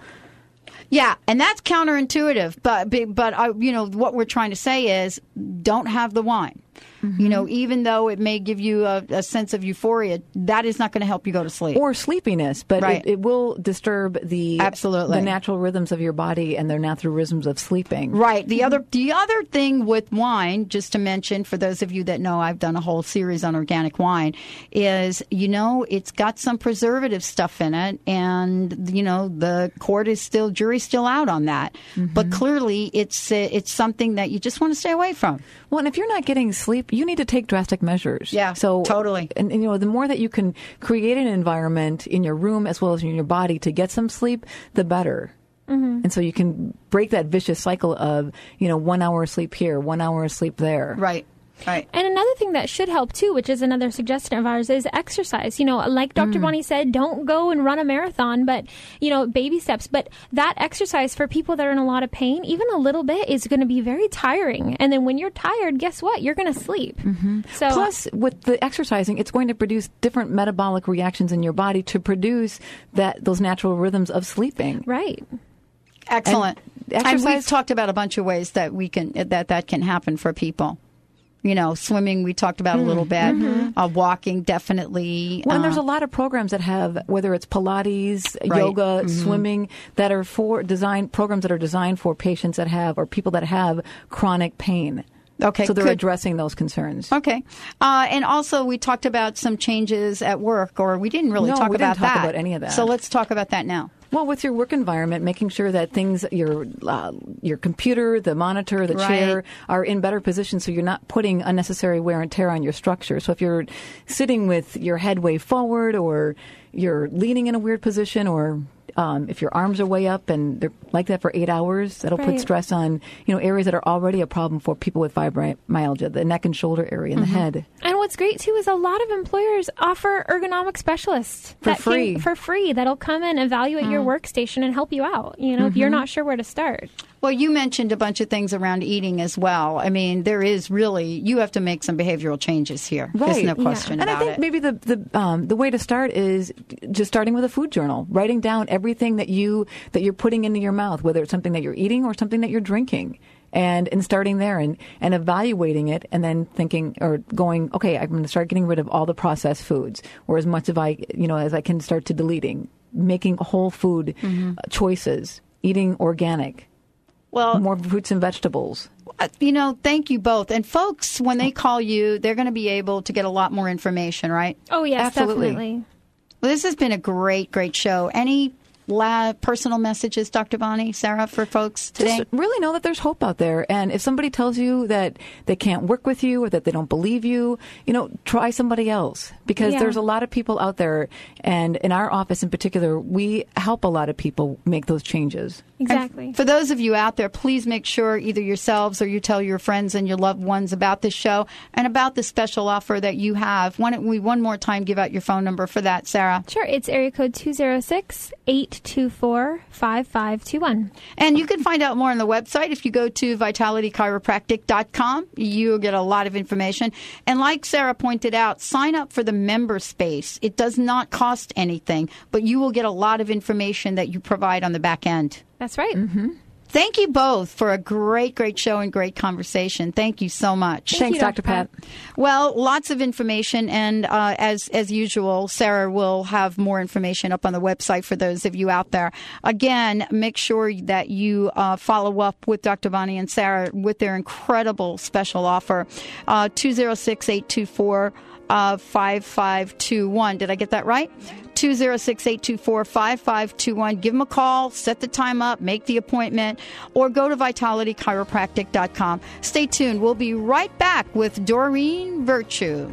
Yeah, and that's counterintuitive, but but I, you know what we're trying to say is don't have the wine. You know, even though it may give you a, a sense of euphoria, that is not going to help you go to sleep. Or sleepiness, but Right. it, it will disturb the Absolutely. the natural rhythms of your body and their natural rhythms of sleeping. Right. The other the other thing with wine, just to mention for those of you that know I've done a whole series on organic wine, is you know it's got some preservative stuff in it, and you know the court is still jury's still out on that. But mm-hmm. clearly, it's it's something that you just want to stay away from. Well, and if you're not getting sleep, you need to take drastic measures. Yeah, so totally. And, and, you know, the more that you can create an environment in your room as well as in your body to get some sleep, the better. Mhm. And so you can break that vicious cycle of you know one hour of sleep here, one hour of sleep there. Right. Right. And another thing that should help too, which is another suggestion of ours, is exercise. You know, like Dr. Mm. Bonnie said, don't go and run a marathon, but, you know, baby steps. But that exercise for people that are in a lot of pain, even a little bit, is going to be very tiring. And then when you're tired, guess what? You're going to sleep. Mm-hmm. So, Plus, with the exercising, it's going to produce different metabolic reactions in your body to produce that those natural rhythms of sleeping. Right. Excellent. And And, we've talked about a bunch of ways that we can that that can happen for people. You know, swimming we talked about a little bit. Mhm. Uh, walking definitely. Well, and uh, there's a lot of programs that have whether it's Pilates, Right. yoga, Mhm. swimming that are for design programs that are designed for patients that have or people that have chronic pain. Okay, so they're good. addressing those concerns. Okay. Uh, and also, we talked about some changes at work, or we didn't really No, talk we didn't about talk that. about any of that. So let's talk about that now. Well, with your work environment, making sure that things, your uh, your computer, the monitor, the Right. chair, are in better position, so you're not putting unnecessary wear and tear on your structure. So if you're sitting with your head way forward, or you're leaning in a weird position, or um, if your arms are way up and they're like that for eight hours, that'll put stress on you know areas that are already a problem for people with fibromyalgia, the neck and shoulder area and Mhm. the head. And what's great too is a lot of employers offer ergonomic specialists For that can- free. for free that'll come and evaluate your Mm. workstation and help you out. You know, if you're Mhm. not sure where to start. Well, you mentioned a bunch of things around eating as well. I mean, there is really you have to make some behavioral changes here. There's no question and about I think it. maybe the the um, the way to start is just starting with a food journal, writing down everything that you that you're putting into your mouth, whether it's something that you're eating or something that you're drinking. And, and starting there and, and evaluating it and then thinking or going, okay, I'm going to start getting rid of all the processed foods or as much of I, you know, as I can start to deleting, making whole food Mhm. uh, choices, eating organic, well, more fruits and vegetables. Uh, You know, thank you both. And folks, when they call you, they're going to be able to get a lot more information, right? Oh yes, Absolutely. definitely. Well, this has been a great, great show. Any la- personal messages, Dr. Bonnie, Sarah, for folks today? Just really know that there's hope out there. And if somebody tells you that they can't work with you or that they don't believe you, you know, try somebody else because Yeah. there's a lot of people out there. And in our office in particular, we help a lot of people make those changes. Exactly. For those of you out there, please make sure either yourselves or you tell your friends and your loved ones about this show and about the special offer that you have. Why don't we one more time give out your phone number for that, Sarah? Sure, it's area code 206 824 5521. And you can find out more on the website if you go to vitalitychiropractic.com. You'll get a lot of information. And like Sarah pointed out, sign up for the member space. It does not cost anything, but you will get a lot of information that you provide on the back end. That's right. Mm-hmm. Thank you both for a great, great show and great conversation. Thank you so much. Thank Thanks, you, Dr. Pat. Well, lots of information, and uh, as as usual, Sarah will have more information up on the website for those of you out there. Again, make sure that you uh, follow up with Dr. Bonnie and Sarah with their incredible special offer. Uh, 206 824 5521. Did I get that right? 206 824 5521. Give them a call, set the time up, make the appointment, or go to vitalitychiropractic.com. Stay tuned. We'll be right back with Doreen Virtue.